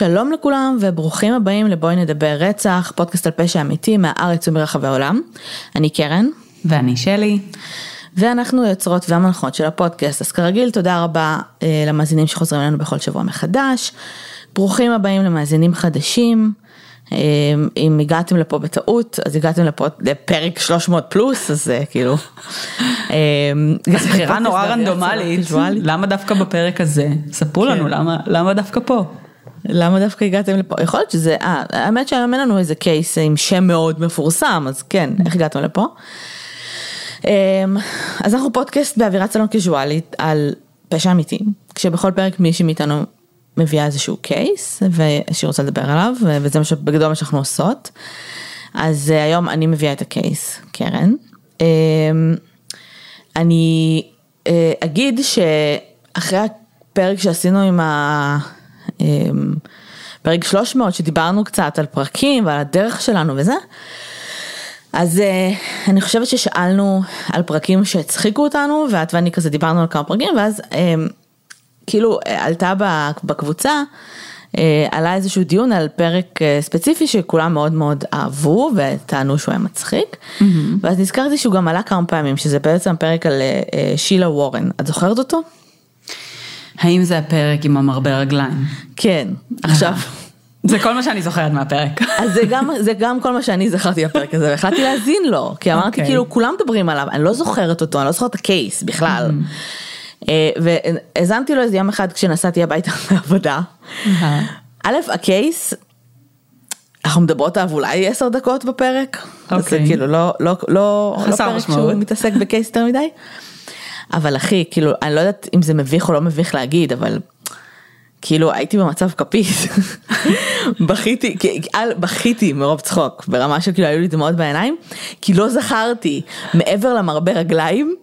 שלום לכולם וברוכים הבאים לבואי נדבר רצח, פודקאסט על פשע אמיתי מהארץ ומרחבי העולם. אני קרן. ואני שלי. ואנחנו היוצרות והמנחות של הפודקאסט, אז כרגיל תודה רבה אה, למאזינים שחוזרים אלינו בכל שבוע מחדש. ברוכים הבאים למאזינים חדשים. אה, אם הגעתם לפה בטעות, אז הגעתם לפה לפרק 300 פלוס, אז זה כאילו... אה, זו בחירה נורא רנדומלית, למה דווקא בפרק הזה? ספרו לנו כן. למה דווקא פה. למה דווקא הגעתם לפה? יכול להיות שזה, אה, האמת שהיום אין לנו איזה קייס עם שם מאוד מפורסם, אז כן, איך הגעתם לפה? אמ, אז אנחנו פודקאסט באווירת סלון קיזואלית על פשע אמיתי, כשבכל פרק מישהי מאיתנו מביאה איזשהו קייס ושהיא רוצה לדבר עליו וזה מה שבגדול מה שאנחנו עושות. אז אה, היום אני מביאה את הקייס, קרן. אמ, אני אה, אגיד שאחרי הפרק שעשינו עם ה... אמ, פרק 300 שדיברנו קצת על פרקים ועל הדרך שלנו וזה. אז uh, אני חושבת ששאלנו על פרקים שהצחיקו אותנו ואת ואני כזה דיברנו על כמה פרקים ואז um, כאילו עלתה בקבוצה uh, עלה איזשהו דיון על פרק uh, ספציפי שכולם מאוד מאוד אהבו וטענו שהוא היה מצחיק mm-hmm. ואז נזכרתי שהוא גם עלה כמה פעמים שזה בעצם פרק על uh, שילה וורן את זוכרת אותו? האם זה הפרק עם המרבה רגליים? כן, עכשיו. זה כל מה שאני זוכרת מהפרק. אז זה גם, זה גם כל מה שאני זכרתי בפרק הזה, והחלטתי להאזין לו, כי אמרתי okay. אוקיי. כאילו כולם מדברים עליו, אני לא זוכרת אותו, אני לא זוכרת את הקייס בכלל. Mm. אה, והאזנתי לו איזה יום אחד כשנסעתי הביתה מהעבודה. א', הקייס, אנחנו מדברות עליו אולי עשר דקות בפרק, okay. זה אוקיי. כאילו לא, לא, לא, לא פרק שהוא מתעסק בקייס יותר מדי. אבל אחי, כאילו, אני לא יודעת אם זה מביך או לא מביך להגיד, אבל כאילו הייתי במצב כפיס, בכיתי, בכיתי מרוב צחוק, ברמה שכאילו היו לי דמעות בעיניים, כי לא זכרתי מעבר למרבה רגליים,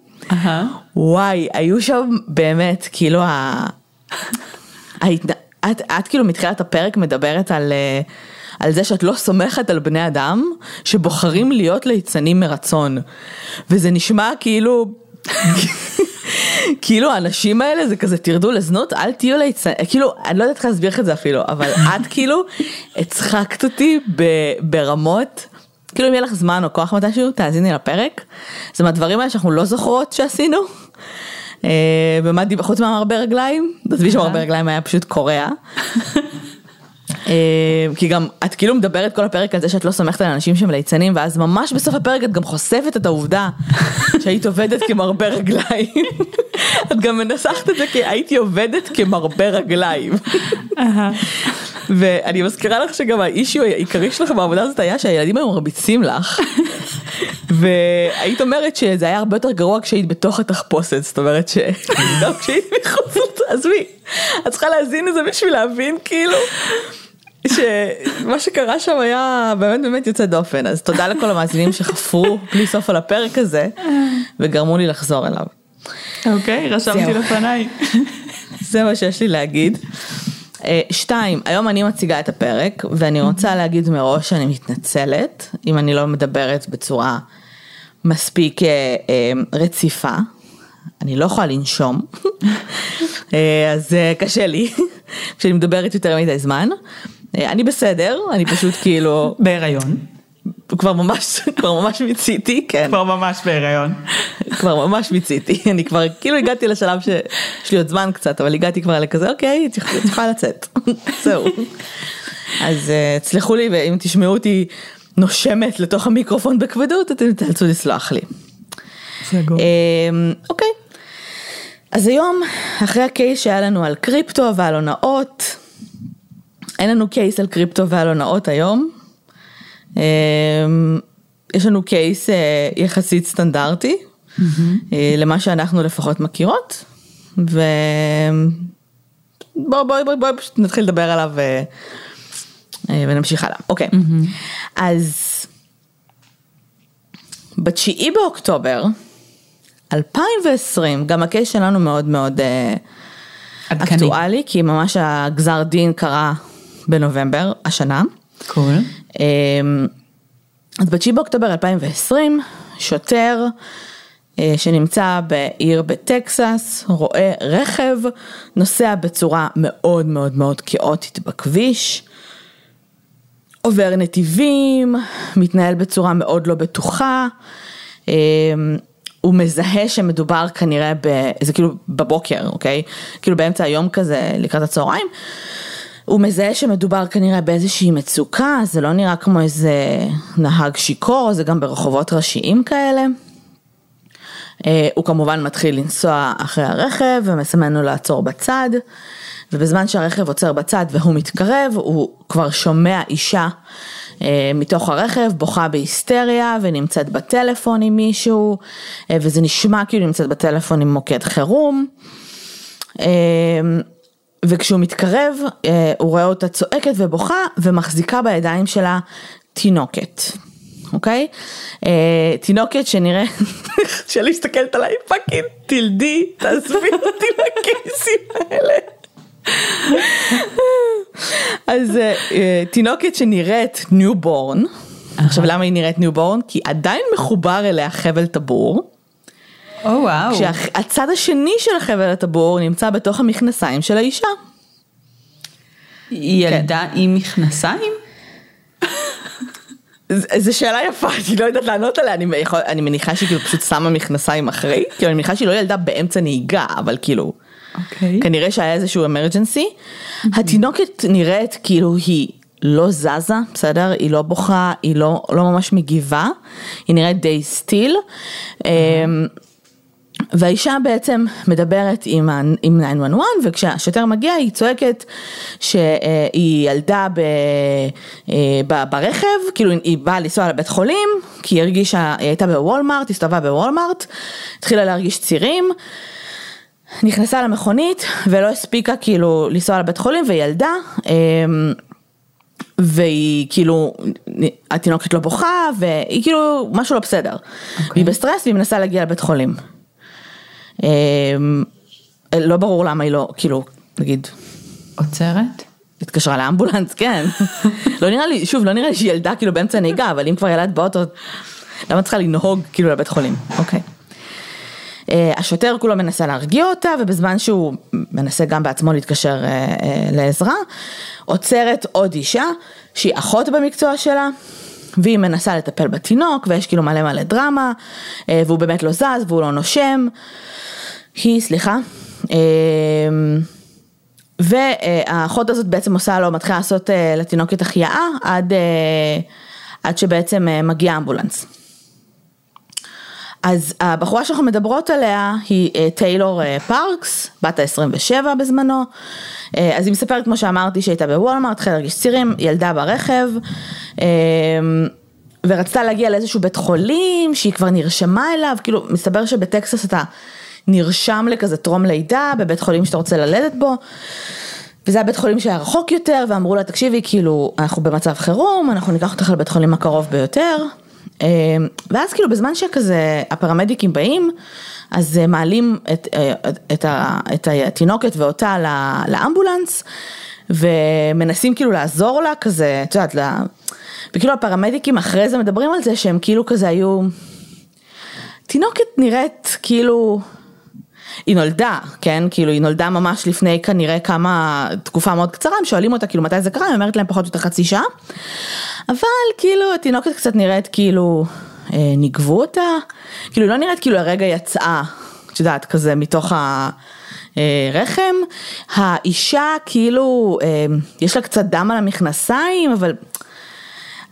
וואי, היו שם באמת, כאילו, את, את כאילו מתחילת הפרק מדברת על, אה, על זה שאת לא סומכת על בני אדם שבוחרים להיות ליצנים מרצון. וזה נשמע כאילו... כאילו האנשים האלה זה כזה תרדו לזנות אל תהיו ליצן כאילו אני לא יודעת איך להסביר לך את זה אפילו אבל את כאילו הצחקת אותי ברמות כאילו אם יהיה לך זמן או כוח מתישהו תאזיני לפרק זה מהדברים האלה שאנחנו לא זוכרות שעשינו. אה, ומה דיבר חוץ מהמרבה רגליים עזבי שהמרבה רגליים היה פשוט קורע. אה, כי גם את כאילו מדברת כל הפרק על זה שאת לא סומכת על אנשים שהם ליצנים ואז ממש בסוף הפרק את גם חושפת את העובדה שהיית עובדת כמרבה רגליים. את גם מנסחת את זה כי הייתי עובדת כמרבה רגליים. ואני מזכירה לך שגם האישיו העיקרי שלך בעבודה הזאת היה שהילדים היו מרביצים לך. והיית אומרת שזה היה הרבה יותר גרוע כשהיית בתוך התחפושת, זאת אומרת שגם כשהיית מחוץ, עזבי, את צריכה להזין את זה בשביל להבין כאילו שמה שקרה שם היה באמת באמת יוצא דופן, אז תודה לכל המאזינים שחפרו בלי סוף על הפרק הזה וגרמו לי לחזור אליו. אוקיי, רשמתי לפניי. זה מה שיש לי להגיד. אה, שתיים, היום אני מציגה את הפרק ואני רוצה להגיד מראש שאני מתנצלת אם אני לא מדברת בצורה מספיק אה, אה, רציפה. אני לא יכולה לנשום, אז קשה לי כשאני מדברת יותר מדי זמן. אני בסדר, אני פשוט כאילו... בהיריון. כבר ממש, כבר ממש מיציתי, כן. כבר ממש בהיריון. כבר ממש מיציתי, אני כבר כאילו הגעתי לשלב שיש לי עוד זמן קצת, אבל הגעתי כבר לכזה, אוקיי, צריכה לצאת, זהו. אז תסלחו לי, ואם תשמעו אותי נושמת לתוך המיקרופון בכבדות, אתם תאלצו לסלוח לי. אוקיי. אז היום, אחרי הקייס שהיה לנו על קריפטו ועל הונאות, אין לנו קייס על קריפטו ועל הונאות היום. אמ, יש לנו קייס אה, יחסית סטנדרטי, mm-hmm. למה שאנחנו לפחות מכירות, ובואי בואי בואי בואי פשוט נתחיל לדבר עליו ו... אה, ונמשיך הלאה. אוקיי, mm-hmm. אז בתשיעי באוקטובר 2020, גם הקייס שלנו מאוד מאוד אקטואלי, כי ממש הגזר דין קרה בנובמבר השנה. קול. אמ, אז ב-9 באוקטובר 2020, שוטר שנמצא בעיר בטקסס, רואה רכב, נוסע בצורה מאוד מאוד מאוד כאוטית בכביש, עובר נתיבים, מתנהל בצורה מאוד לא בטוחה, הוא מזהה שמדובר כנראה, ב, זה כאילו בבוקר, אוקיי? כאילו באמצע היום כזה, לקראת הצהריים. הוא מזהה שמדובר כנראה באיזושהי מצוקה, זה לא נראה כמו איזה נהג שיכור, זה גם ברחובות ראשיים כאלה. אה, הוא כמובן מתחיל לנסוע אחרי הרכב ומסמן לו לעצור בצד, ובזמן שהרכב עוצר בצד והוא מתקרב, הוא כבר שומע אישה אה, מתוך הרכב, בוכה בהיסטריה ונמצאת בטלפון עם מישהו, אה, וזה נשמע כאילו נמצאת בטלפון עם מוקד חירום. וכשהוא מתקרב, הוא רואה אותה צועקת ובוכה ומחזיקה בידיים שלה תינוקת. אוקיי? תינוקת שנראה, שלי מסתכלת עליי fucking תלדי, תעזבי אותי מהקייסים האלה. אז תינוקת שנראית newborn, עכשיו למה היא נראית newborn? כי עדיין מחובר אליה חבל טבור. או וואו. כשהצד השני של החבל הטבור נמצא בתוך המכנסיים של האישה. היא ילדה עם מכנסיים? זו שאלה יפה, אני לא יודעת לענות עליה, אני, יכול, אני מניחה שהיא כאילו פשוט שמה מכנסיים אחרי, כאילו אני מניחה שהיא לא ילדה באמצע נהיגה, אבל כאילו, okay. אוקיי. כנראה שהיה איזשהו אמרג'נסי. Mm-hmm. התינוקת נראית כאילו היא לא זזה, בסדר? היא לא בוכה, היא לא, לא ממש מגיבה, היא נראית די סטיל. Mm-hmm. והאישה בעצם מדברת עם, עם 911 וכשהשוטר מגיע היא צועקת שהיא ילדה ב, אה, ב, ברכב, כאילו היא באה לנסוע לבית חולים כי היא הרגישה, היא הייתה בוולמארט, הסתובבה בוולמארט, התחילה להרגיש צירים. נכנסה למכונית ולא הספיקה כאילו לנסוע לבית חולים וילדה אמ, והיא כאילו, התינוקת לא בוכה והיא כאילו משהו לא בסדר. Okay. אוקיי. והיא בסטרס והיא מנסה להגיע לבית חולים. אמ, לא ברור למה היא לא, כאילו, נגיד. עוצרת? התקשרה לאמבולנס, כן. לא נראה לי, שוב, לא נראה לי שהיא ילדה כאילו באמצע נהיגה, אבל אם כבר ילדת באוטו, למה צריכה לנהוג כאילו לבית חולים? אוקיי. Uh, השוטר כולו מנסה להרגיע אותה, ובזמן שהוא מנסה גם בעצמו להתקשר uh, לעזרה, עוצרת עוד אישה, שהיא אחות במקצוע שלה, והיא מנסה לטפל בתינוק, ויש כאילו מלא מלא דרמה, uh, והוא באמת לא זז, והוא לא נושם. היא, סליחה. אמ, והאחות הזאת בעצם עושה לו, מתחילה לעשות אה, לתינוקת החייאה עד, אה, עד שבעצם אה, מגיע אמבולנס. אז הבחורה שאנחנו מדברות עליה היא טיילור פארקס, בת ה-27 בזמנו, אז היא מספרת כמו שאמרתי שהייתה בוולמארט, התחילה להרגיש צירים, ילדה ברכב, אמ, ורצתה להגיע לאיזשהו בית חולים שהיא כבר נרשמה אליו, כאילו מסתבר שבטקסס אתה נרשם לכזה טרום לידה בבית חולים שאתה רוצה ללדת בו. וזה הבית חולים שהיה רחוק יותר, ואמרו לה, תקשיבי, כאילו, אנחנו במצב חירום, אנחנו ניקח אותך לבית חולים הקרוב ביותר. אה, ואז כאילו בזמן שכזה הפרמדיקים באים, אז מעלים את, אה, את, את התינוקת ואותה לאמבולנס, ומנסים כאילו לעזור לה כזה, את יודעת, לה... וכאילו הפרמדיקים אחרי זה מדברים על זה שהם כאילו כזה היו, תינוקת נראית כאילו היא נולדה, כן, כאילו היא נולדה ממש לפני כנראה כמה, תקופה מאוד קצרה, הם שואלים אותה כאילו מתי זה קרה, היא אומרת להם פחות או יותר חצי שעה, אבל כאילו התינוקת קצת נראית כאילו אה, ניגבו אותה, כאילו היא לא נראית כאילו הרגע יצאה, את יודעת, כזה מתוך ה... אה, רחם, האישה כאילו, אה, יש לה קצת דם על המכנסיים, אבל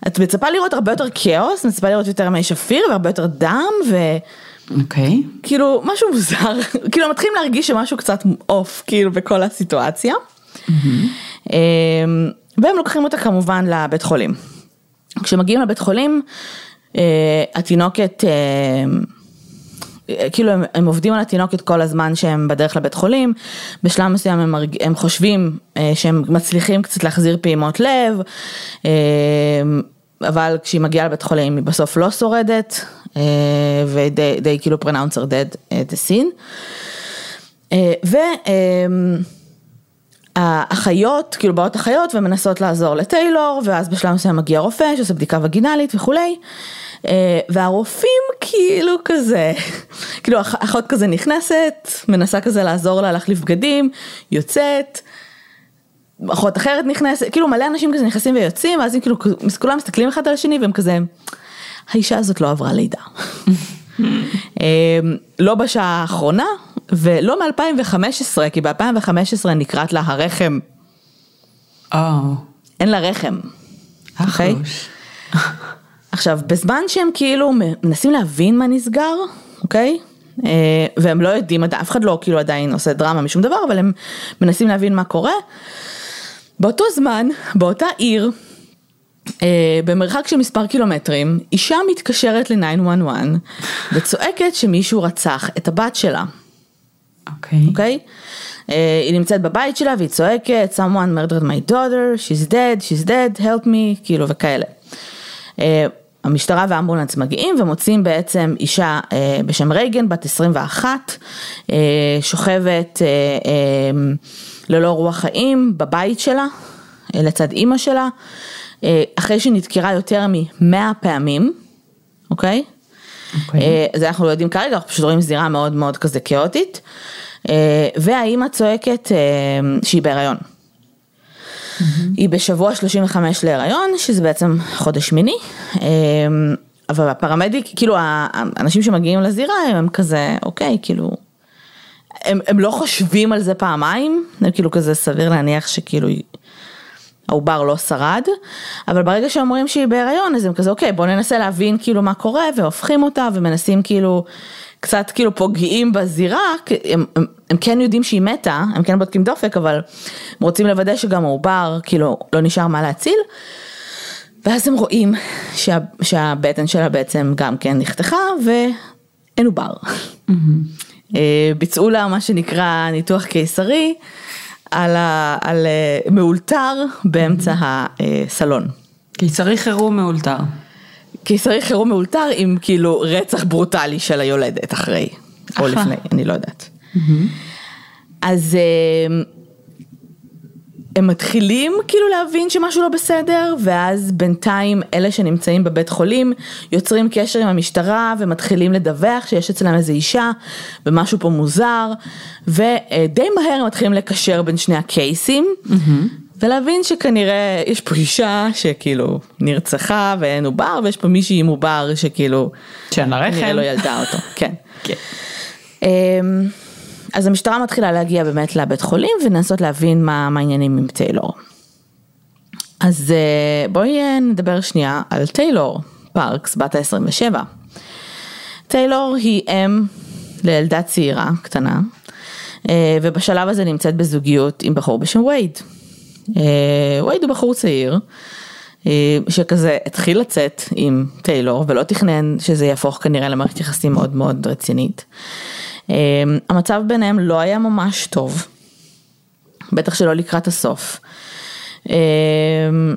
את מצפה לראות הרבה יותר כאוס, מצפה לראות יותר מי שפיר והרבה יותר דם, ו... אוקיי. Okay. כאילו, משהו מוזר, כאילו מתחילים להרגיש שמשהו קצת אוף, כאילו, בכל הסיטואציה. Mm-hmm. והם לוקחים אותה כמובן לבית חולים. כשמגיעים לבית חולים, אה, התינוקת, אה, כאילו הם, הם עובדים על התינוקת כל הזמן שהם בדרך לבית חולים, בשלב מסוים הם, הם חושבים שהם מצליחים קצת להחזיר פעימות לב, אבל כשהיא מגיעה לבית חולים היא בסוף לא שורדת, ודי כאילו pronounce her dead at the scene. והאחיות, כאילו באות אחיות ומנסות לעזור לטיילור, ואז בשלב מסוים מגיע רופא שעושה בדיקה וגינלית וכולי. והרופאים כאילו כזה, כאילו אחות כזה נכנסת, מנסה כזה לעזור לה להחליף בגדים, יוצאת. אחות אחרת נכנסת, כאילו מלא אנשים כזה נכנסים ויוצאים, ואז הם כאילו כולם מסתכלים אחד על השני והם כזה, האישה הזאת לא עברה לידה. לא בשעה האחרונה ולא מ-2015, כי ב-2015 נקראת לה הרחם. אין לה רחם. אוקיי? עכשיו, בזמן שהם כאילו מנסים להבין מה נסגר, אוקיי? והם לא יודעים, אף אחד לא כאילו עדיין עושה דרמה משום דבר, אבל הם מנסים להבין מה קורה. באותו זמן, באותה עיר, אה, במרחק של מספר קילומטרים, אישה מתקשרת ל-911 וצועקת שמישהו רצח את הבת שלה. אוקיי. Okay. Okay? אה, היא נמצאת בבית שלה והיא צועקת, someone murdered my daughter, she's dead, she's dead, help me, כאילו וכאלה. אה, המשטרה והאמבולנס מגיעים ומוצאים בעצם אישה אה, בשם רייגן, בת 21, אה, שוכבת אה, אה, ללא רוח חיים בבית שלה, אה, לצד אימא שלה, אה, אחרי שהיא נדקרה יותר מ-100 פעמים, אוקיי? אוקיי. אה, זה אנחנו לא יודעים כרגע, אנחנו פשוט רואים זירה מאוד מאוד כזה כאוטית. אה, והאימא צועקת אה, שהיא בהיריון. Mm-hmm. היא בשבוע 35 להיריון, שזה בעצם חודש שמיני, אבל הפרמדיק, כאילו האנשים שמגיעים לזירה הם כזה, אוקיי, כאילו, הם, הם לא חושבים על זה פעמיים, הם כאילו כזה סביר להניח שכאילו העובר לא שרד, אבל ברגע שאומרים שהיא בהיריון אז הם כזה אוקיי בוא ננסה להבין כאילו מה קורה והופכים אותה ומנסים כאילו קצת כאילו פוגעים בזירה, הם, הם, הם כן יודעים שהיא מתה, הם כן בודקים דופק אבל הם רוצים לוודא שגם העובר כאילו לא נשאר מה להציל. ואז הם רואים שה, שהבטן שלה בעצם גם כן נחתכה ואין עובר. Mm-hmm. ביצעו לה מה שנקרא ניתוח קיסרי. על, ה, על אה, מאולתר באמצע הסלון. קיסרי חירום מאולתר. קיסרי חירום מאולתר עם כאילו רצח ברוטלי של היולדת אחרי, או לפני, אני לא יודעת. אז אה, הם מתחילים כאילו להבין שמשהו לא בסדר, ואז בינתיים אלה שנמצאים בבית חולים יוצרים קשר עם המשטרה ומתחילים לדווח שיש אצלם איזה אישה ומשהו פה מוזר, ודי מהר הם מתחילים לקשר בין שני הקייסים. ולהבין שכנראה יש פה אישה שכאילו נרצחה ואין עובר ויש פה מישהי עם עובר שכאילו שאין לה רחם, לא ילדה אותו, כן. כן. אז המשטרה מתחילה להגיע באמת לבית חולים ולנסות להבין מה, מה העניינים עם טיילור. אז אה, בואי אה, נדבר שנייה על טיילור פארקס, בת ה-27. טיילור היא אם לילדה צעירה, קטנה, אה, ובשלב הזה נמצאת בזוגיות עם בחור בשם וייד. וייד הוא בחור צעיר, שכזה התחיל לצאת עם טיילור ולא תכנן שזה יהפוך כנראה למערכת יחסים מאוד מאוד רצינית. אמ, המצב ביניהם לא היה ממש טוב, בטח שלא לקראת הסוף. אמ,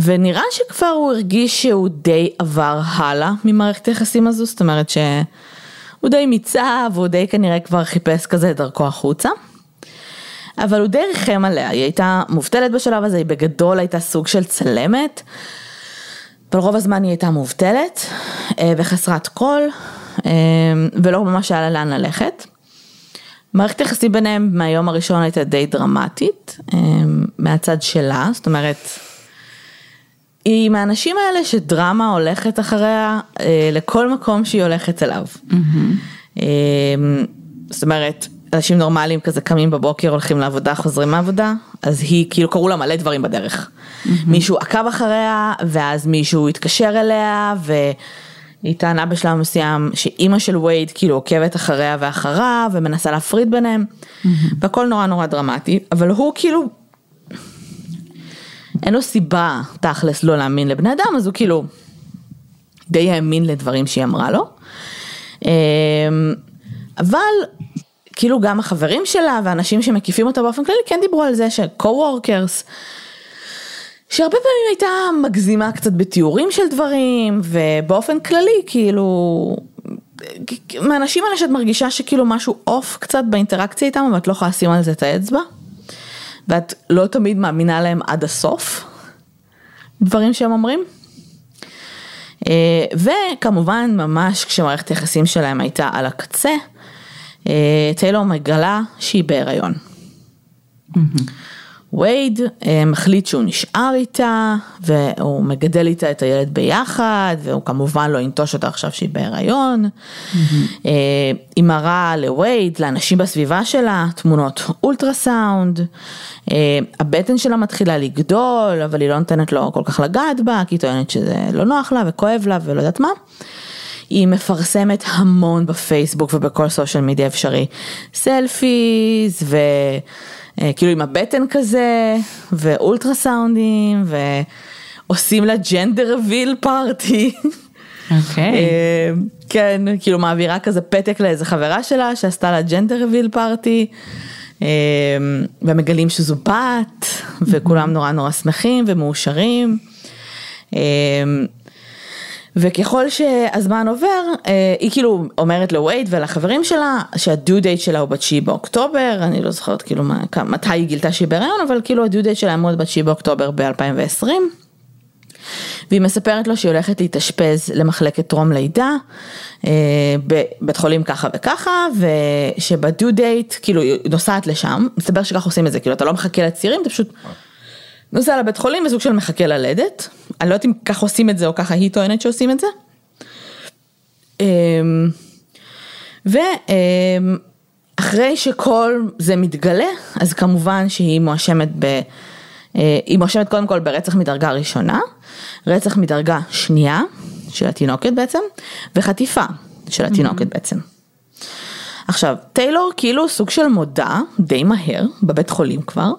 ונראה שכבר הוא הרגיש שהוא די עבר הלאה ממערכת היחסים הזו, זאת אומרת שהוא די מיצה והוא די כנראה כבר חיפש כזה את דרכו החוצה. אבל הוא די ריחם עליה, היא הייתה מובטלת בשלב הזה, היא בגדול הייתה סוג של צלמת, אבל רוב הזמן היא הייתה מובטלת אה, וחסרת קול, ולא ממש היה לה לאן ללכת. מערכת יחסים ביניהם מהיום הראשון הייתה די דרמטית, אמ, מהצד שלה, זאת אומרת, היא מהאנשים האלה שדרמה הולכת אחריה אה, לכל מקום שהיא הולכת אליו. Mm-hmm. זאת אומרת, אנשים נורמליים כזה קמים בבוקר, הולכים לעבודה, חוזרים מהעבודה, אז היא, כאילו קראו לה מלא דברים בדרך. Mm-hmm. מישהו עקב אחריה, ואז מישהו התקשר אליה, ו... היא טענה בשלב מסוים שאימא של וייד כאילו עוקבת אחריה ואחריו ומנסה להפריד ביניהם. והכל נורא נורא דרמטי אבל הוא כאילו אין לו סיבה תכלס לא להאמין לבני אדם אז הוא כאילו די האמין לדברים שהיא אמרה לו אמ, אבל כאילו גם החברים שלה ואנשים שמקיפים אותה באופן כללי כן דיברו על זה ש-co-workers שהרבה פעמים הייתה מגזימה קצת בתיאורים של דברים, ובאופן כללי, כאילו, מהאנשים האלה שאת מרגישה שכאילו משהו אוף קצת באינטראקציה איתם, ואת לא יכולה לשים על זה את האצבע, ואת לא תמיד מאמינה להם עד הסוף, דברים שהם אומרים. וכמובן ממש כשמערכת היחסים שלהם הייתה על הקצה, טיילור מגלה שהיא בהיריון. וייד אה, מחליט שהוא נשאר איתה והוא מגדל איתה את הילד ביחד והוא כמובן לא ינטוש אותה עכשיו שהיא בהיריון. אה, היא מראה לווייד, לאנשים בסביבה שלה, תמונות אולטרסאונד, אה, הבטן שלה מתחילה לגדול אבל היא לא נותנת לו כל כך לגעת בה כי היא טוענת שזה לא נוח לה וכואב לה ולא יודעת מה. היא מפרסמת המון בפייסבוק ובכל social media אפשרי, selfies ו... אה, כאילו עם הבטן כזה, ואולטרסאונדים, ועושים לה gender reveal party. אוקיי. כן, כאילו מעבירה כזה פתק לאיזה חברה שלה שעשתה לה gender reveal party. ומגלים שזו בת, וכולם נורא נורא שמחים ומאושרים. וככל שהזמן עובר, אה, היא כאילו אומרת לווייד ולחברים שלה שהדיו דייט שלה הוא בתשיעי באוקטובר, אני לא זוכרת כאילו מתי היא גילתה שהיא בהיריון, אבל כאילו הדיו דייט שלה מאוד בתשיעי באוקטובר ב-2020. והיא מספרת לו שהיא הולכת להתאשפז למחלקת טרום לידה, אה, בבית חולים ככה וככה, ושבדיו דייט, כאילו היא נוסעת לשם, מסתבר שככה עושים את זה, כאילו אתה לא מחכה לצירים, אתה פשוט נוסע לבית חולים וסוג של מחכה ללדת, אני לא יודעת אם ככה עושים את זה או ככה היא טוענת שעושים את זה. אמ, ואחרי שכל זה מתגלה, אז כמובן שהיא מואשמת ב... אה, היא מואשמת קודם כל ברצח מדרגה ראשונה, רצח מדרגה שנייה של התינוקת בעצם, וחטיפה של התינוקת mm-hmm. בעצם. עכשיו, טיילור כאילו סוג של מודה די מהר, בבית חולים כבר,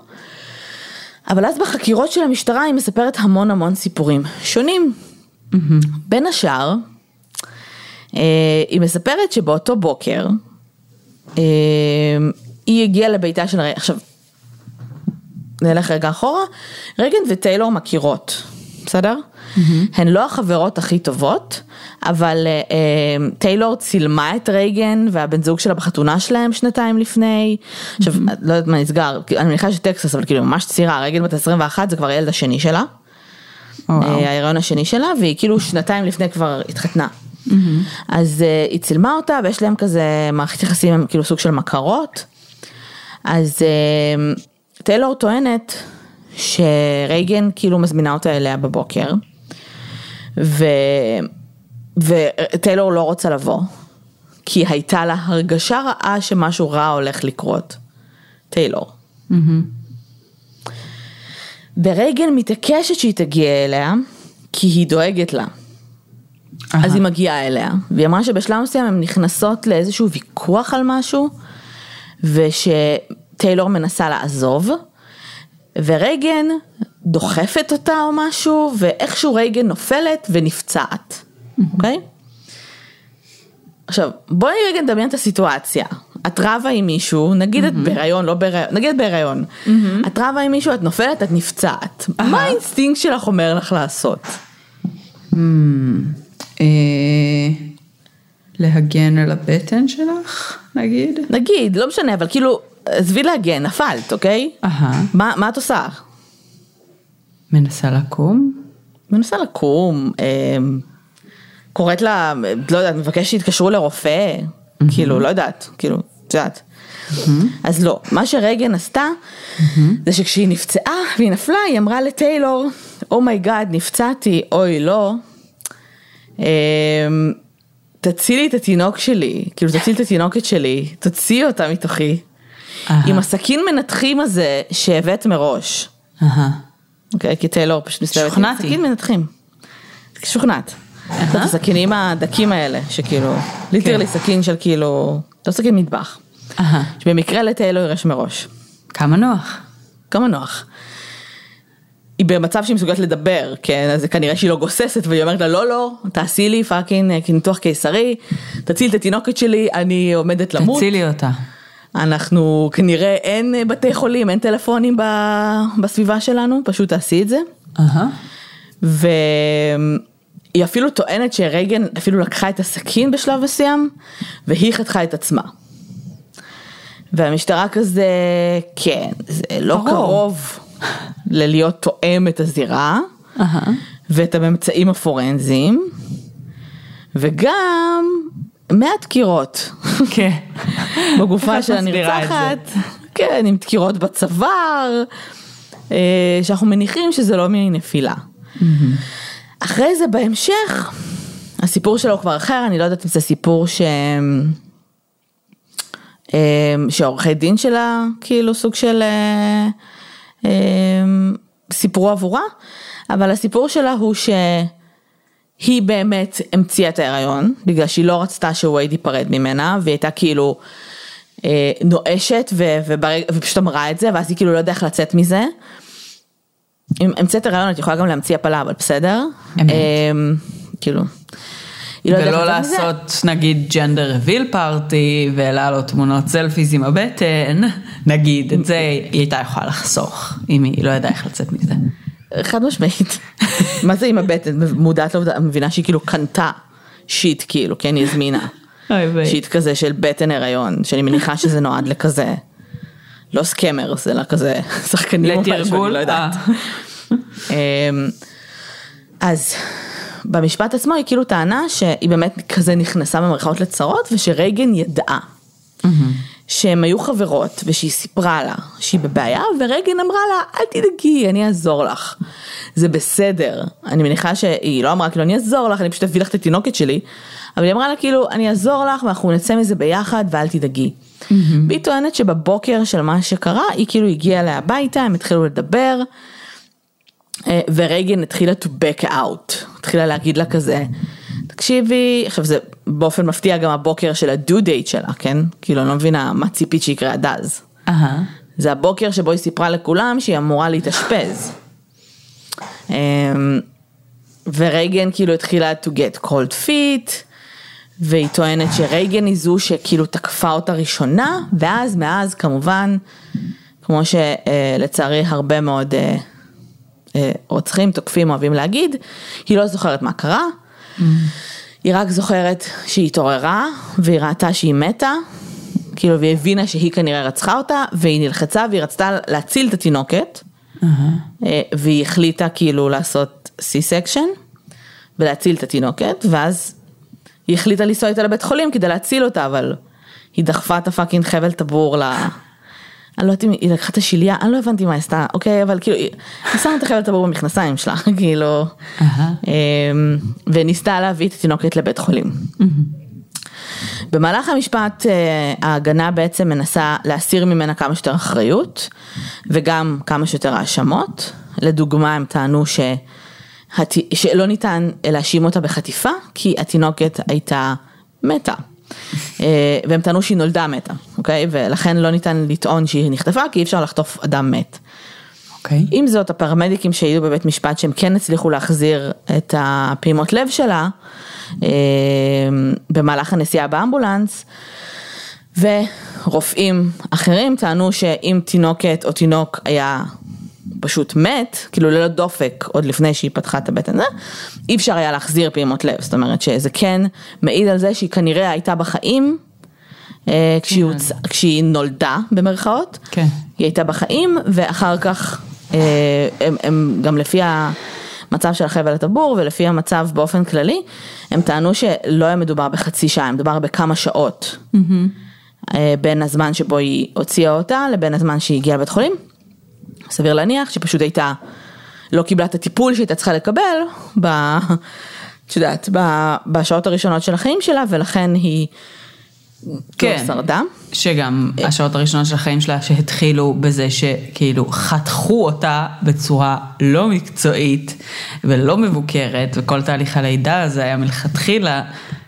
אבל אז בחקירות של המשטרה היא מספרת המון המון סיפורים שונים. Mm-hmm. בין השאר, אה, היא מספרת שבאותו בוקר, אה, היא הגיעה לביתה של, עכשיו, נלך רגע אחורה, רגן וטיילור מכירות, בסדר? Mm-hmm. הן לא החברות הכי טובות, אבל אה, אה, טיילור צילמה את רייגן והבן זוג שלה בחתונה שלהם שנתיים לפני. עכשיו, mm-hmm. לא יודעת מה נסגר, אני מניחה שטקסס, אבל כאילו ממש צעירה, רייגן בת 21 זה כבר הילד השני שלה. Oh, wow. ההיריון השני שלה, והיא כאילו שנתיים לפני כבר התחתנה. Mm-hmm. אז uh, היא צילמה אותה ויש להם כזה מערכת יחסים, כאילו סוג של מכרות. אז uh, טיילור טוענת שרייגן כאילו מזמינה אותה אליה בבוקר. ו... וטיילור לא רוצה לבוא, כי הייתה לה הרגשה רעה שמשהו רע הולך לקרות. טיילור. Mm-hmm. ברייגן מתעקשת שהיא תגיע אליה, כי היא דואגת לה. Aha. אז היא מגיעה אליה, והיא אמרה שבשלב מסוים הן נכנסות לאיזשהו ויכוח על משהו, ושטיילור מנסה לעזוב, ורייגן דוחפת אותה או משהו, ואיכשהו רייגן נופלת ונפצעת. אוקיי? עכשיו, בואי רגע נדמיין את הסיטואציה. את רבה עם מישהו, נגיד את בהיריון, לא בהיריון, נגיד את בהיריון. את רבה עם מישהו, את נופלת, את נפצעת. מה האינסטינקט שלך אומר לך לעשות? אה, להגן על הבטן שלך, נגיד? נגיד, לא משנה, אבל כאילו, עזבי להגן, נפלת, אוקיי? מה את עושה? מנסה לקום? מנסה לקום. אמ, קוראת לה, לא יודעת, מבקש שיתקשרו לרופא, mm-hmm. כאילו, לא יודעת, כאילו, את יודעת. Mm-hmm. אז לא, מה שרייגן עשתה, mm-hmm. זה שכשהיא נפצעה והיא נפלה, היא אמרה לטיילור, oh my god, oh נפצעתי, אוי לא, אמ, תצילי את התינוק שלי, כאילו תצילי את התינוקת שלי, תוציאי אותה מתוכי, עם הסכין מנתחים הזה שהבאת מראש. אוקיי, כי טיילור פשוט מסתובבת, שוכנעתי. סכין מנתחים, שוכנעת. את הסכינים הדקים האלה, שכאילו, ליטרלי כן. סכין של כאילו, לא סכין מטבח. שבמקרה לטיילור יש מראש. כמה נוח. כמה נוח. היא במצב שהיא מסוגלת לדבר, כן, אז כנראה שהיא לא גוססת והיא אומרת לה לא לא, תעשי לי fucking אה, ניתוח קיסרי, תציל את התינוקת שלי, אני עומדת למות. תצילי אותה. אנחנו כנראה אין אה, בתי חולים, אין טלפונים בסביבה שלנו, פשוט תעשי את זה. ו... היא אפילו טוענת שרייגן אפילו לקחה את הסכין בשלב מסוים, והיא חתכה את עצמה. והמשטרה כזה, כן, זה לא ברור. קרוב ללהיות תואם את הזירה, uh-huh. ואת הממצאים הפורנזיים, וגם 100 דקירות. כן. בגופה של הנרצחת. כן, עם דקירות בצוואר, אה, שאנחנו מניחים שזה לא מנפילה. אחרי זה בהמשך, הסיפור שלו כבר אחר, אני לא יודעת אם זה סיפור ש... אה, שעורכי דין שלה, כאילו סוג של אה, סיפרו עבורה, אבל הסיפור שלה הוא שהיא באמת המציאה את ההיריון, בגלל שהיא לא רצתה שווייד ייפרד ממנה, והיא הייתה כאילו נואשת ופשוט אמרה את זה, ואז היא כאילו לא יודעת איך לצאת מזה. אם המצאת הרעיון את יכולה גם להמציא הפלה אבל בסדר. אמ, כאילו. לא ולא לעשות נגיד gender reveal party ולהעלות תמונות selfies עם הבטן, נגיד את זה היא הייתה יכולה לחסוך אם היא לא ידעה איך לצאת מזה. חד משמעית. מה זה עם הבטן? מודעת לעובדה, מבינה שהיא כאילו קנתה shit כאילו, כן היא הזמינה. shit כזה של בטן הריון, שאני מניחה שזה נועד לכזה. לא scammer, אלא כזה שחקנים. לתרגול? לא יודעת. אה. אמ, אז במשפט עצמו היא כאילו טענה שהיא באמת כזה נכנסה במרכאות לצרות ושרייגן ידעה. שהן היו חברות ושהיא סיפרה לה שהיא בבעיה ורייגן אמרה לה אל תדאגי אני אעזור לך. זה בסדר אני מניחה שהיא לא אמרה כאילו אני אעזור לך אני פשוט אביא לך את התינוקת שלי אבל היא אמרה לה כאילו אני אעזור לך ואנחנו נצא מזה ביחד ואל תדאגי. Mm-hmm. והיא טוענת שבבוקר של מה שקרה היא כאילו הגיעה אליה הביתה הם התחילו לדבר. אה, ורייגן התחילה to back out, התחילה להגיד לה כזה, תקשיבי, עכשיו זה באופן מפתיע גם הבוקר של הדו דייט שלה, כן? כאילו אני לא מבינה מה ציפית שיקרה עד אז. Uh-huh. זה הבוקר שבו היא סיפרה לכולם שהיא אמורה להתאשפז. אמ, ורייגן כאילו התחילה to get cold feet, והיא טוענת שרייגן היא זו שכאילו תקפה אותה ראשונה, ואז מאז כמובן, כמו שלצערי הרבה מאוד אה, אה, רוצחים, תוקפים, אוהבים להגיד, היא לא זוכרת מה קרה. היא רק זוכרת שהיא התעוררה והיא ראתה שהיא מתה, כאילו והיא הבינה שהיא כנראה רצחה אותה והיא נלחצה והיא רצתה להציל את התינוקת uh-huh. והיא החליטה כאילו לעשות C-section ולהציל את התינוקת ואז היא החליטה לנסוע איתה לבית חולים כדי להציל אותה אבל היא דחפה את הפאקינג חבל טבור ל... אני לא יודעת אם היא לקחה את השיליה, אני לא הבנתי מה היא עשתה, אוקיי, אבל כאילו, היא שמה את החבל טבור במכנסיים שלה, כאילו, אמ, וניסתה להביא את התינוקת לבית חולים. במהלך המשפט אה, ההגנה בעצם מנסה להסיר ממנה כמה שיותר אחריות וגם כמה שיותר האשמות. לדוגמה הם טענו ש... שלא ניתן להאשים אותה בחטיפה כי התינוקת הייתה מתה. אה, והם טענו שהיא נולדה מתה, אוקיי? ולכן לא ניתן לטעון שהיא נחטפה, כי אי אפשר לחטוף אדם מת. אוקיי. עם זאת, הפרמדיקים שהעידו בבית משפט שהם כן הצליחו להחזיר את הפעימות לב שלה אה, במהלך הנסיעה באמבולנס, ורופאים אחרים טענו שאם תינוקת או תינוק היה פשוט מת, כאילו ללא דופק עוד לפני שהיא פתחה את הבטן, אי אפשר היה להחזיר פעימות לב, זאת אומרת שזה כן מעיד על זה שהיא כנראה הייתה בחיים. אה, כשהיא, כן. הוצ... כשהיא נולדה במרכאות, כן. היא הייתה בחיים ואחר כך אה, הם, הם גם לפי המצב של החבל הטבור ולפי המצב באופן כללי, הם טענו שלא היה מדובר בחצי שעה, מדובר בכמה שעות mm-hmm. בין הזמן שבו היא הוציאה אותה לבין הזמן שהיא הגיעה לבית חולים. סביר להניח שפשוט הייתה, לא קיבלה את הטיפול שהייתה צריכה לקבל, ב... את יודעת, בשעות הראשונות של החיים שלה, ולכן היא לא כן, לא שרדה. שגם השעות הראשונות של החיים שלה שהתחילו בזה שכאילו חתכו אותה בצורה לא מקצועית ולא מבוקרת, וכל תהליך הלידה הזה היה מלכתחילה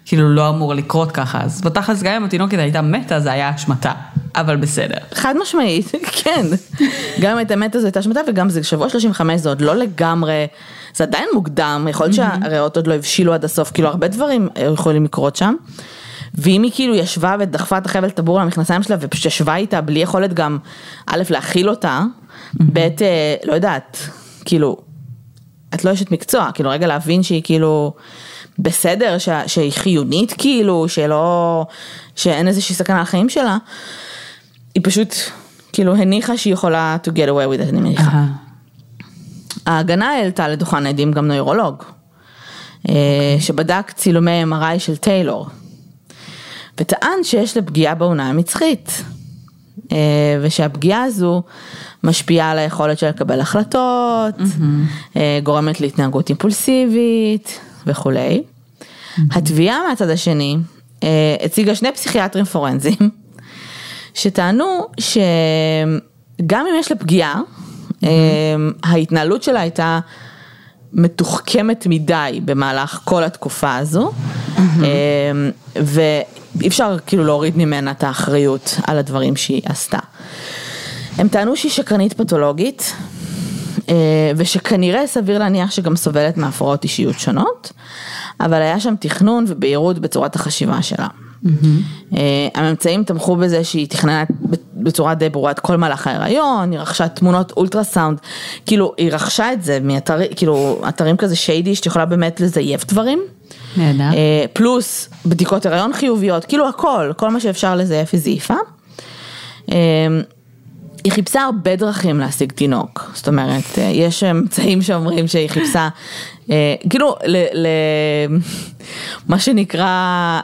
כאילו לא אמור לקרות ככה, אז בתכלס גם אם התינוקת הייתה מתה זה היה השמטה, אבל בסדר. חד משמעית, כן. גם אם הייתה מתה זה הייתה השמטה וגם זה שבוע 35 זה עוד לא לגמרי, זה עדיין מוקדם, יכול להיות שהריאות עוד לא הבשילו עד הסוף, כאילו הרבה דברים יכולים לקרות שם. ואם היא כאילו ישבה ודחפה את החבל טבור למכנסיים שלה ופשוט ישבה איתה בלי יכולת גם, א', להכיל אותה, ב', אה, לא יודעת, כאילו, את לא אשת מקצוע, כאילו רגע להבין שהיא כאילו... בסדר, ש, שהיא חיונית כאילו, שלא, שאין איזושהי סכנה לחיים שלה, היא פשוט כאילו הניחה שהיא יכולה to get away with it, אני מניחה. ההגנה העלתה לדוכן העדים גם נוירולוג. אה, שבדק צילומי MRI של טיילור, וטען שיש לה פגיעה באונה המצחית, אה, ושהפגיעה הזו משפיעה על היכולת שלה לקבל החלטות, mm-hmm. גורמת להתנהגות אימפולסיבית וכולי. Mm-hmm. התביעה מהצד השני הציגה שני פסיכיאטרים פורנזיים, שטענו שגם אם יש לה פגיעה, mm-hmm. ההתנהלות שלה הייתה מתוחכמת מדי במהלך כל התקופה הזו, mm-hmm. ואי אפשר כאילו להוריד ממנה את האחריות על הדברים שהיא עשתה. הם טענו שהיא שקרנית פתולוגית, ושכנראה סביר להניח שגם סובלת מהפרעות אישיות שונות, אבל היה שם תכנון ובהירות בצורת החשיבה שלה. Mm-hmm. הממצאים תמכו בזה שהיא תכננה בצורה די ברורה את כל מהלך ההיריון, היא רכשה תמונות אולטרסאונד, כאילו היא רכשה את זה מאתרים, כאילו אתרים כזה שיידי שאת יכולה באמת לזייף דברים. נהדר. אה, פלוס בדיקות הריון חיוביות, כאילו הכל, כל מה שאפשר לזייף היא זייפה. אה, היא חיפשה הרבה דרכים להשיג תינוק, זאת אומרת, יש אמצעים שאומרים שהיא חיפשה, כאילו, מה שנקרא,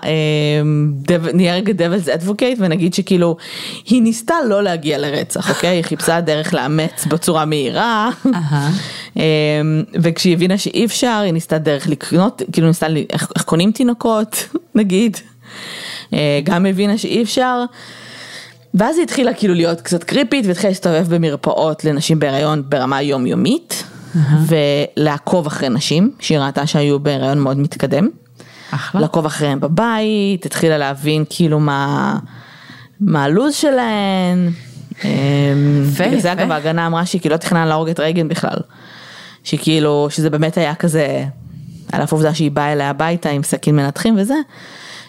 נהיה רגע devil's advocate ונגיד שכאילו, היא ניסתה לא להגיע לרצח, אוקיי? היא חיפשה דרך לאמץ בצורה מהירה, וכשהיא הבינה שאי אפשר, היא ניסתה דרך לקנות, כאילו ניסתה, איך קונים תינוקות, נגיד, גם הבינה שאי אפשר. ואז היא התחילה כאילו להיות קצת קריפית והתחילה להסתובב במרפאות לנשים בהיריון ברמה יומיומית ולעקוב אחרי נשים שהיא ראתה שהיו בהיריון מאוד מתקדם. אחלה. לעקוב אחריהם בבית, התחילה להבין כאילו מה, מה הלו"ז שלהן. אמ, בגלל זה אגב ההגנה אמרה שהיא כאילו לא תכננה להרוג את רייגן בכלל. שכאילו, שזה באמת היה כזה, על אף עובדה שהיא באה אליה הביתה עם סכין מנתחים וזה.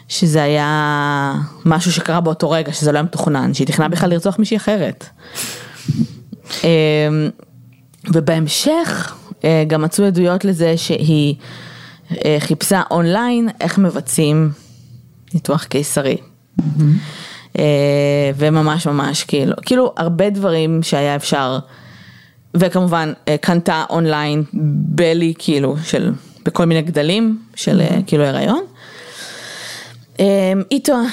שזה היה משהו שקרה באותו רגע, שזה לא היה מתוכנן, שהיא תכננה בכלל לרצוח מישהי אחרת. ובהמשך אה, גם מצאו עדויות לזה שהיא אה, חיפשה אונליין איך מבצעים ניתוח קיסרי. אה, וממש ממש כאילו, כאילו הרבה דברים שהיה אפשר, וכמובן קנתה אונליין בלי כאילו של, בכל מיני גדלים של כאילו הריון. אמ,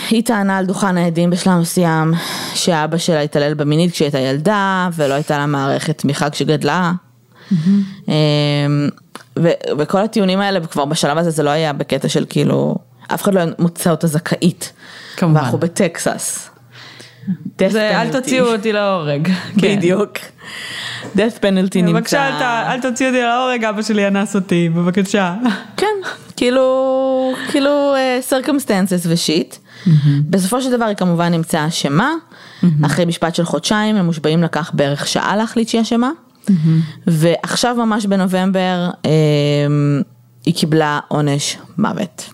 היא טענה על דוכן העדים בשלב מסוים שאבא שלה התעלל במינית כשהיא הייתה ילדה ולא הייתה לה מערכת תמיכה כשגדלה. אמ, וכל הטיעונים האלה כבר בשלב הזה זה לא היה בקטע של כאילו אף אחד לא מוצא אותה זכאית. כמובן. ואנחנו בטקסס. זה אל תוציאו אותי להורג. בדיוק. death penalty נמצא. בבקשה אל תוציא אותי להורג, אבא שלי אנס אותי, בבקשה. כן, כאילו, כאילו uh, circumstances ושיט. בסופו של דבר היא כמובן נמצאה אשמה, אחרי משפט של חודשיים הם מושבעים לקח בערך שעה להחליט שהיא אשמה. ועכשיו ממש בנובמבר um, היא קיבלה עונש מוות.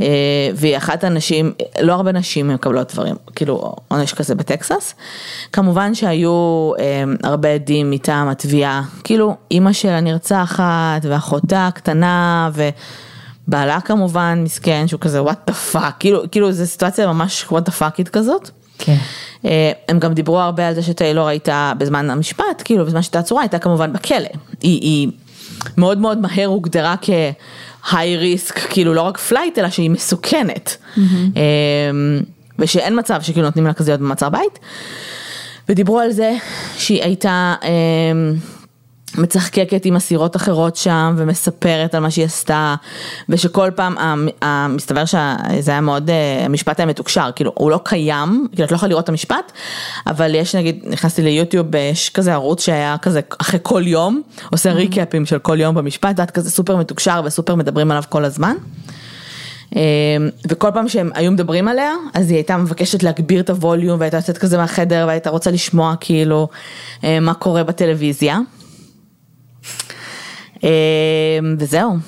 אה, והיא אחת הנשים, לא הרבה נשים מקבלות דברים, כאילו עונש כזה בטקסס. כמובן שהיו אה, הרבה עדים מטעם התביעה, כאילו אימא של הנרצחת ואחותה הקטנה ובעלה כמובן מסכן שהוא כזה what the fuck, כאילו, כאילו זו סיטואציה ממש what the fuck ית כזאת. כן. אה, הם גם דיברו הרבה על זה שטיילור הייתה בזמן המשפט, כאילו בזמן שהייתה עצורה הייתה כמובן בכלא. היא, היא מאוד מאוד מהר הוגדרה כ... high risk, כאילו לא רק flight, אלא שהיא מסוכנת. Mm-hmm. ושאין מצב שכאילו נותנים לה כזה להיות במעצר בית. ודיברו על זה שהיא הייתה אמ, מצחקקת עם אסירות אחרות שם ומספרת על מה שהיא עשתה ושכל פעם מסתבר שזה היה מאוד אה, המשפט היה מתוקשר כאילו הוא לא קיים כאילו את לא יכולה לראות את המשפט אבל יש נגיד נכנסתי ליוטיוב יש כזה ערוץ שהיה כזה אחרי כל יום עושה ריקאפים של כל יום במשפט ואת כזה סופר מתוקשר וסופר מדברים עליו כל הזמן. אמ, וכל פעם שהם היו מדברים עליה אז היא הייתה מבקשת להגביר את הווליום והייתה יוצאת כזה מהחדר והייתה רוצה לשמוע כאילו אה, מה קורה בטלוויזיה. אמ, וזהו,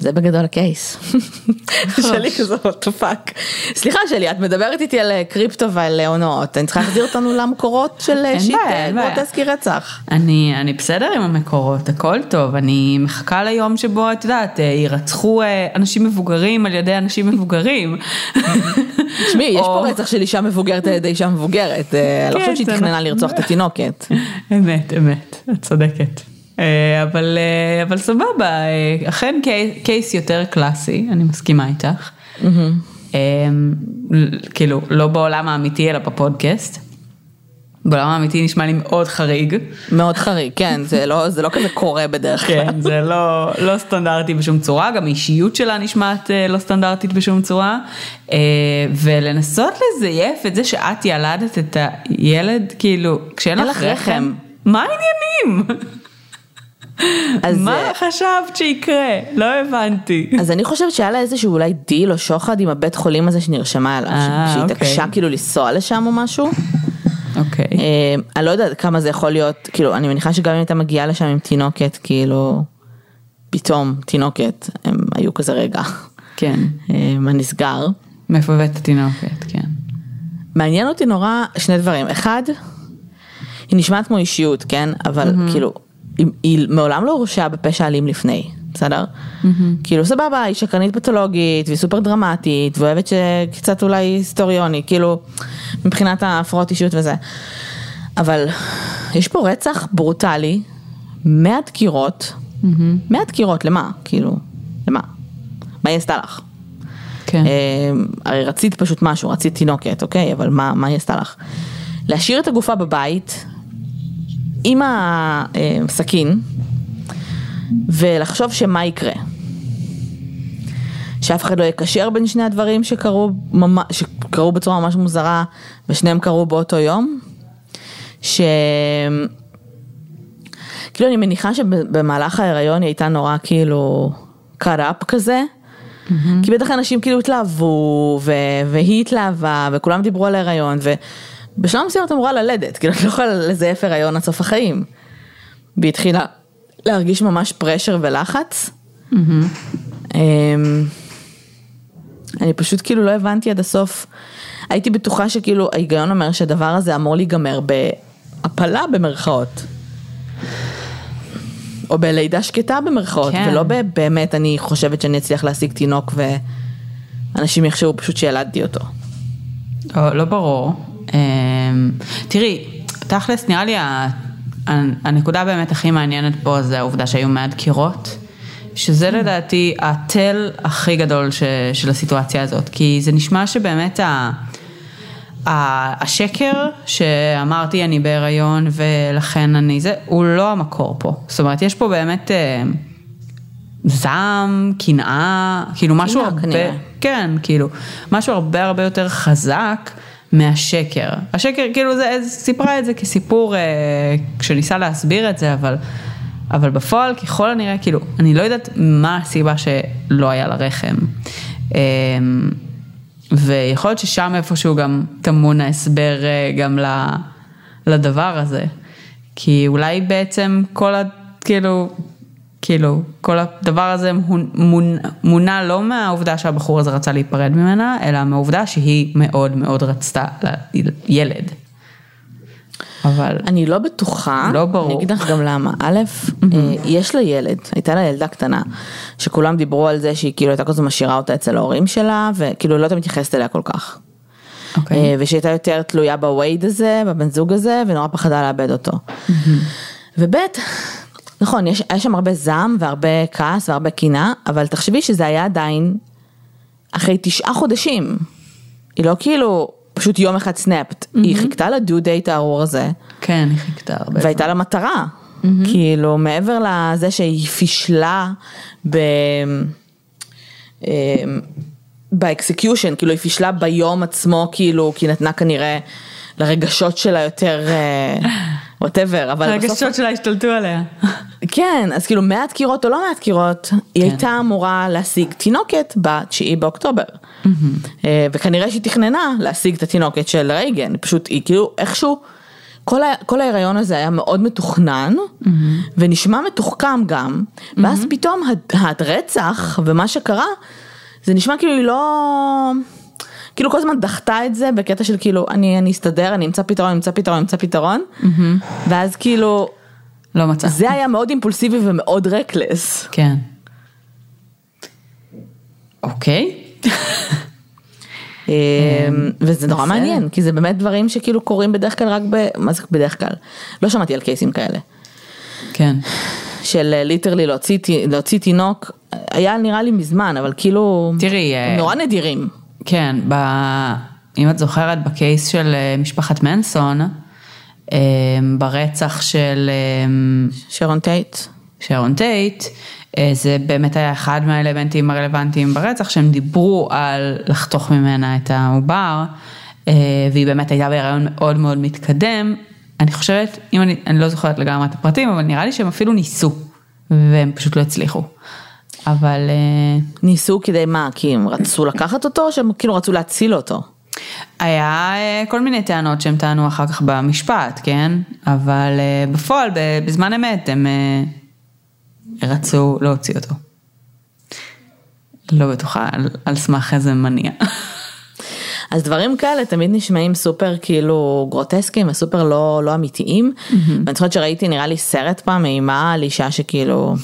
זה בגדול הקייס. שלי כזה fuck. סליחה שלי, את מדברת איתי על אה, קריפטו ועל הונאות, אני צריכה להחזיר אותנו למקורות של אה, שיט גרוטסקי אה, רצח. אני, אני בסדר עם המקורות, הכל טוב, אני מחכה ליום שבו את יודעת, יירצחו אנשים מבוגרים על ידי אנשים מבוגרים. תשמעי, יש פה רצח של אישה מבוגרת על ידי אישה מבוגרת, אני לא חושבת שהיא תכננה לרצוח את התינוקת. אמת, אמת, את צודקת. אה, אבל, אה, אבל סבבה, אה, אכן קי- קייס יותר קלאסי, אני מסכימה איתך. אה, כאילו, לא בעולם האמיתי אלא בפודקאסט. בעולם האמיתי נשמע לי מאוד חריג. מאוד חריג, כן, זה לא, זה לא כזה קורה בדרך כלל. כן, זה לא, לא סטנדרטי בשום צורה, גם האישיות שלה נשמעת לא סטנדרטית בשום צורה. ולנסות לזייף את זה שאת ילדת את הילד, כאילו, כשאין אין לך רחם. מה העניינים? אז, מה אה, חשבת שיקרה? לא הבנתי. אז אני חושבת שהיה לה איזשהו אולי דיל או שוחד עם הבית חולים הזה שנרשמה אליו, אה, שהיא אוקיי. התעקשה כאילו לנסוע לשם או משהו. אוקיי. אה, אני לא יודעת כמה זה יכול להיות, כאילו, אני מניחה שגם אם הייתה מגיעה לשם עם תינוקת, כאילו, פתאום תינוקת, הם היו כזה רגע, כן. מה נסגר. מאיפה הבאת תינוקת, כן. מעניין אותי נורא שני דברים, אחד, היא נשמעת כמו אישיות, כן, אבל כאילו, היא, מעולם לא הורשעה בפשע אלים לפני, בסדר? כאילו סבבה, היא שקרנית פתולוגית, והיא סופר דרמטית, ואוהבת שקצת אולי היסטוריוני, כאילו, מבחינת ההפרעות אישיות וזה. אבל יש פה רצח ברוטלי, 100 דקירות, 100 דקירות, למה? כאילו, למה? מה היא עשתה לך? כן. אה, הרי רצית פשוט משהו, רצית תינוקת, אוקיי? אבל מה, מה היא עשתה לך? להשאיר את הגופה בבית עם הסכין ולחשוב שמה יקרה. שאף אחד לא יקשר בין שני הדברים שקרו, ממש, שקרו בצורה ממש מוזרה ושניהם קרו באותו יום. ש... כאילו אני מניחה שבמהלך ההיריון היא הייתה נורא כאילו cut up כזה. כי בטח אנשים כאילו התלהבו, ו- והיא התלהבה, וכולם דיברו על ההיריון, ובשלב מסוים את אמורה ללדת, כאילו את לא יכולה לזייף הריון עד סוף החיים. והיא התחילה להרגיש ממש פרשר ולחץ. אמ, אני פשוט כאילו לא הבנתי עד הסוף. הייתי בטוחה שכאילו ההיגיון אומר שהדבר הזה אמור להיגמר בהפלה במרכאות. או בלידה שקטה במרכאות, כן. ולא באמת אני חושבת שאני אצליח להשיג תינוק ואנשים יחשבו פשוט שילדתי אותו. לא, לא ברור. אמ, תראי, תכלס נראה לי הנקודה באמת הכי מעניינת פה זה העובדה שהיו 100 דקירות, שזה לדעתי התל הכי גדול ש, של הסיטואציה הזאת, כי זה נשמע שבאמת ה... ה- השקר שאמרתי אני בהיריון ולכן אני זה, הוא לא המקור פה. זאת אומרת, יש פה באמת אה, זעם, קנאה, כאילו משהו הרבה, כנראה. כן, כאילו, משהו הרבה הרבה יותר חזק מהשקר. השקר, כאילו, זה, סיפרה את זה כסיפור אה, כשניסה להסביר את זה, אבל, אבל בפועל, ככל הנראה, כאילו, אני לא יודעת מה הסיבה שלא היה לה רחם. אה, ויכול להיות ששם איפשהו גם טמון ההסבר אה, גם ל- לדבר הזה. כי אולי בעצם כל ה... כאילו, כאילו, כל הדבר הזה מונ- מונ- מונע לא מהעובדה שהבחור הזה רצה להיפרד ממנה, אלא מהעובדה שהיא מאוד מאוד רצתה ל- ילד. אבל, אני לא בטוחה, לא ברור. אני אגיד לך גם למה, א', אה, יש לה ילד, הייתה לה ילדה קטנה, שכולם דיברו על זה שהיא כאילו הייתה כזו משאירה אותה אצל ההורים שלה, וכאילו לא הייתה מתייחסת אליה כל כך. אוקיי. אה, ושהיא הייתה יותר תלויה בווייד הזה, בבן זוג הזה, ונורא פחדה לאבד אותו. וב', נכון, יש, יש שם הרבה זעם והרבה כעס והרבה קנאה, אבל תחשבי שזה היה עדיין אחרי תשעה חודשים. היא לא כאילו פשוט יום אחד snapped, היא חיכתה לדו דייט הארור הזה, כן, היא חיכתה הרבה. והייתה לה מטרה. כאילו מעבר לזה שהיא פישלה ב... אמ, ב execution, כאילו היא פישלה ביום עצמו, כאילו, כי היא נתנה כנראה לרגשות שלה יותר, whatever, אבל בסוף, הרגשות שלה השתלטו עליה. כן, אז כאילו 100 דקירות או לא 100 דקירות, היא כן. הייתה אמורה להשיג תינוקת ב-9 באוקטובר. אה, וכנראה שהיא תכננה להשיג את התינוקת של רייגן, פשוט היא כאילו איכשהו, כל, ה, כל ההיריון הזה היה מאוד מתוכנן, ונשמע מתוחכם גם, ואז פתאום הד- הרצח ומה שקרה, זה נשמע כאילו היא לא... כאילו כל הזמן דחתה את זה בקטע של כאילו אני, אני אסתדר, אני אמצא פתרון, אני אמצא פתרון, אני אמצא פתרון, ואז כאילו לא מצא. זה היה מאוד אימפולסיבי ומאוד רקלס. כן. אוקיי. אמ, וזה נורא. מעניין, כי זה באמת דברים שכאילו קורים בדרך כלל רק ב... מה זה בדרך כלל? לא שמעתי על cases ים כאלה. כן. של literally להוציא, תינוק, היה נראה לי מזמן, אבל כאילו, תראי, אה, נורא נדירים. כן, ב... אם את זוכרת ב case של אה, משפחת מנסון, אה, ברצח של אה, שרון טייט. שרון טייט, אה, זה באמת היה אחד מהאלמנטים הרלוונטיים ברצח, שהם דיברו על לחתוך ממנה את העובר, אה, והיא באמת הייתה בהיריון מאוד מאוד מתקדם. אני חושבת, אם אני, אני לא זוכרת לגמרי את הפרטים, אבל נראה לי שהם אפילו ניסו, והם פשוט לא הצליחו. אבל אה, ניסו כדי מה? כי הם רצו לקחת אותו, או שהם כאילו רצו להציל אותו? היה אה, כל מיני טענות שהם טענו אחר כך במשפט, כן? אבל אה, בפועל, בזמן אמת, הם אה, רצו להוציא אותו. לא בטוחה על, על סמך איזה מניע. אז דברים כאלה תמיד נשמעים סופר כאילו גרוטסקיים וסופר לא, לא אמיתיים. ואני זוכרת שראיתי נראה לי סרט פעם אימה על אישה שכאילו,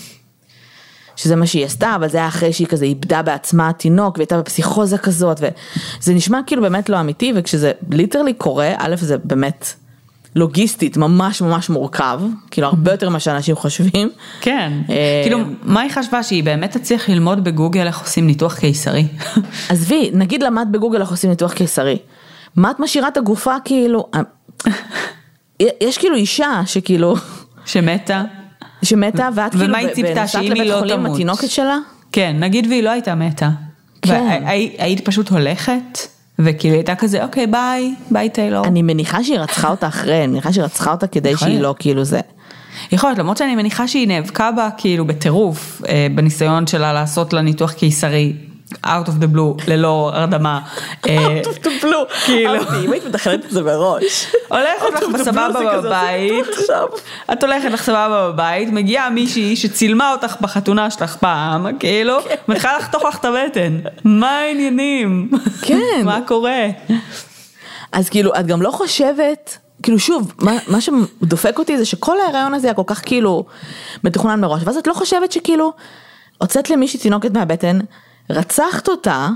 שזה מה שהיא עשתה, אבל זה היה אחרי שהיא כזה איבדה בעצמה תינוק והייתה בפסיכוזה כזאת, וזה נשמע כאילו באמת לא אמיתי, וכשזה literally קורה, א' זה באמת לוגיסטית ממש ממש מורכב, כאילו הרבה יותר ממה שאנשים חושבים. כן. אה, כאילו, מה היא חשבה, שהיא באמת תצליח ללמוד בגוגל איך עושים ניתוח קיסרי? עזבי, נגיד למדת בגוגל איך עושים ניתוח קיסרי. מה את משאירה את הגופה כאילו, יש כאילו אישה שכאילו, שמתה? שמתה ואת כאילו, ומה היא ב- ציפתה, ונסעת שאם לבית היא לא חולים? התינוקת שלה? כן, נגיד והיא לא הייתה מתה. כן. היית פשוט הולכת, וכאילו הייתה כזה, אוקיי, ביי, ביי טיילור. אני מניחה שהיא רצחה אותה אחרי, אני מניחה שהיא רצחה אותה כדי שהיא. לא כאילו זה. יכול להיות, למרות שאני מניחה שהיא נאבקה בה כאילו בטירוף, אה, בניסיון שלה לעשות לה ניתוח קיסרי, out of the blue, ללא הרדמה. אה, טופלו, כאילו. אם היית מתכננת את זה מראש. הולכת לך בסבבה בבית, את הולכת לך סבבה בבית, מגיעה מישהי שצילמה אותך בחתונה שלך פעם, כאילו, מתחילה לחתוך לך את הבטן. מה העניינים? כן. מה קורה? אז כאילו, את גם לא חושבת, כאילו שוב, מה, מה שדופק אותי זה שכל ההיריון הזה היה כל כך כאילו מתוכנן מראש, ואז את לא חושבת שכאילו, הוצאת למישהי תינוקת מהבטן, רצחת אותה,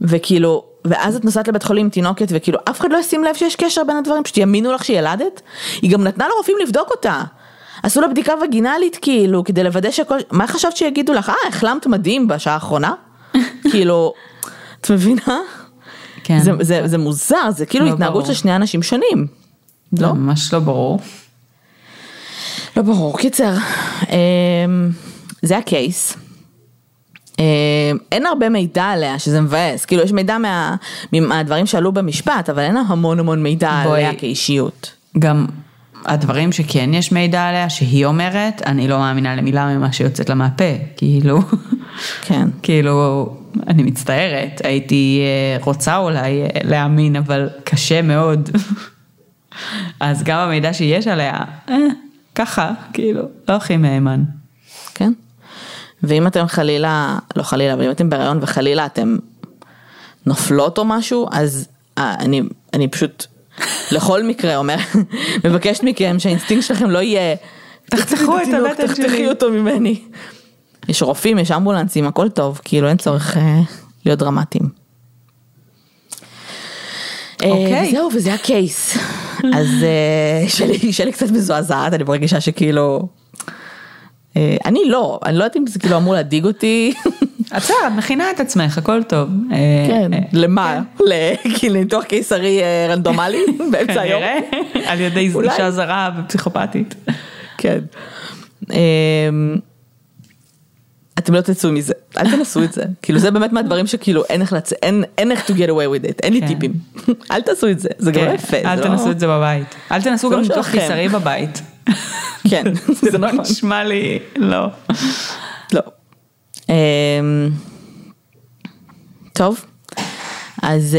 וכאילו, ואז את נוסעת לבית חולים עם תינוקת, וכאילו אף אחד לא ישים לב שיש קשר בין הדברים, פשוט יאמינו לך שהיא ילדת, היא גם נתנה לרופאים לבדוק אותה. עשו לה בדיקה וגינלית כאילו, כדי לוודא שהכל, מה חשבת שיגידו לך, אה, החלמת מדהים בשעה האחרונה? כאילו, את מבינה? כן. זה, זה, זה מוזר, זה כאילו לא התנהגות ברור. של שני אנשים שונים. לא, ממש לא ברור. לא ברור, קיצר, אמ, זה הקייס. אמ, אין הרבה מידע עליה שזה מבאס, כאילו יש מידע מה, מהדברים שעלו במשפט, אבל אין המון המון מידע בואי. עליה כאישיות. גם הדברים שכן יש מידע עליה, שהיא אומרת, אני לא מאמינה למילה ממה שיוצאת לה מהפה, כאילו, כן. כאילו, אני מצטערת, הייתי אה, רוצה אולי אה, להאמין, אבל קשה מאוד. אז גם המידע שיש עליה, אה, ככה, כאילו, לא הכי מהימן. ואם אתם חלילה, לא חלילה, אבל אם אתם בהיריון וחלילה אתם נופלות או משהו, אז אה, אני, אני פשוט לכל מקרה אומר, מבקשת מכם שהאינסטינקט שלכם לא יהיה, תחתכו את הבטן תחתכי שלי." אותו ממני. יש רופאים, יש אמבולנסים, הכל טוב, כאילו אין צורך אה, להיות דרמטיים. אה, אוקיי. זהו, וזה הקייס. אז אה, שלי קצת מזועזעת, אני מרגישה שכאילו... אה, אני לא, אני לא יודעת אם זה כאילו אמור להדאיג אותי. בסדר, את מכינה את עצמך, הכל טוב. אה, כן. אה, למה? כאילו ניתוח קיסרי רנדומלי באמצע היום? כנראה, על ידי. אישה זרה ופסיכופתית. כן. אמ, אתם לא תצאו מזה, אל תנסו את זה. כאילו זה באמת מהדברים שכאילו אין איך לצאת, אין- איך to get away with it, אין לי כן. טיפים. אל תעשו את זה, זה גם לא כן, יפה. אל לא- תנסו את זה בבית. אל תנסו זה גם לא ניתוח. קיסרי בבית. כן, זה לא נכון. נשמע לי, לא. לא. אמ, טוב, אז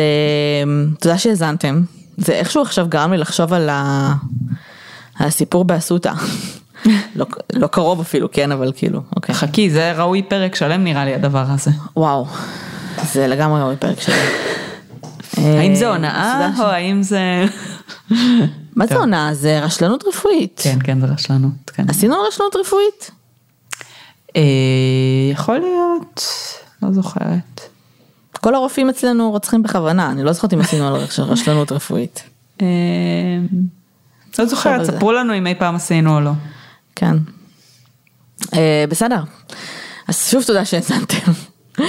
אמ, תודה שהאזנתם. זה איכשהו עכשיו גרם לי לחשוב על הסיפור באסותא. לא- לא קרוב אפילו, כן, אבל כאילו, אוקיי. חכי, זה ראוי פרק שלם נראה לי הדבר הזה. וואו, זה לגמרי ראוי פרק שלי. האם זה אה, הונאה או האם זה... מה זה טוב. הונאה? זה רשלנות רפואית. כן, כן, זה רשלנות. כן. עשינו רשלנות רפואית? אה, יכול להיות, לא זוכרת. כל הרופאים אצלנו רוצחים בכוונה, אני לא זוכרת אם עשינו על רש- רשלנות רפואית. אה, לא זוכרת. ספרו לנו אם אי פעם עשינו או לא. כן. אה, בסדר, אז שוב תודה שהאזנתם.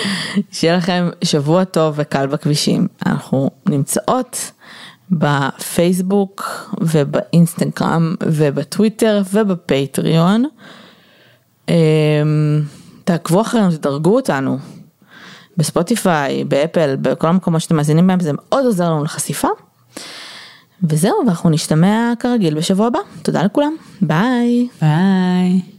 שיהיה לכם שבוע טוב וקל בכבישים. אנחנו נמצאות בפייסבוק ובאינסטגרם ובטוויטר ובפטריון. אמ, תעקבו אחרינו, תדרגו אותנו. בספוטיפיי, באפל, בכל המקומות שאתם מאזינים בהם, זה מאוד עוזר לנו לחשיפה. וזהו, ואנחנו נשתמע כרגיל בשבוע הבא. תודה לכולם, ביי. ביי.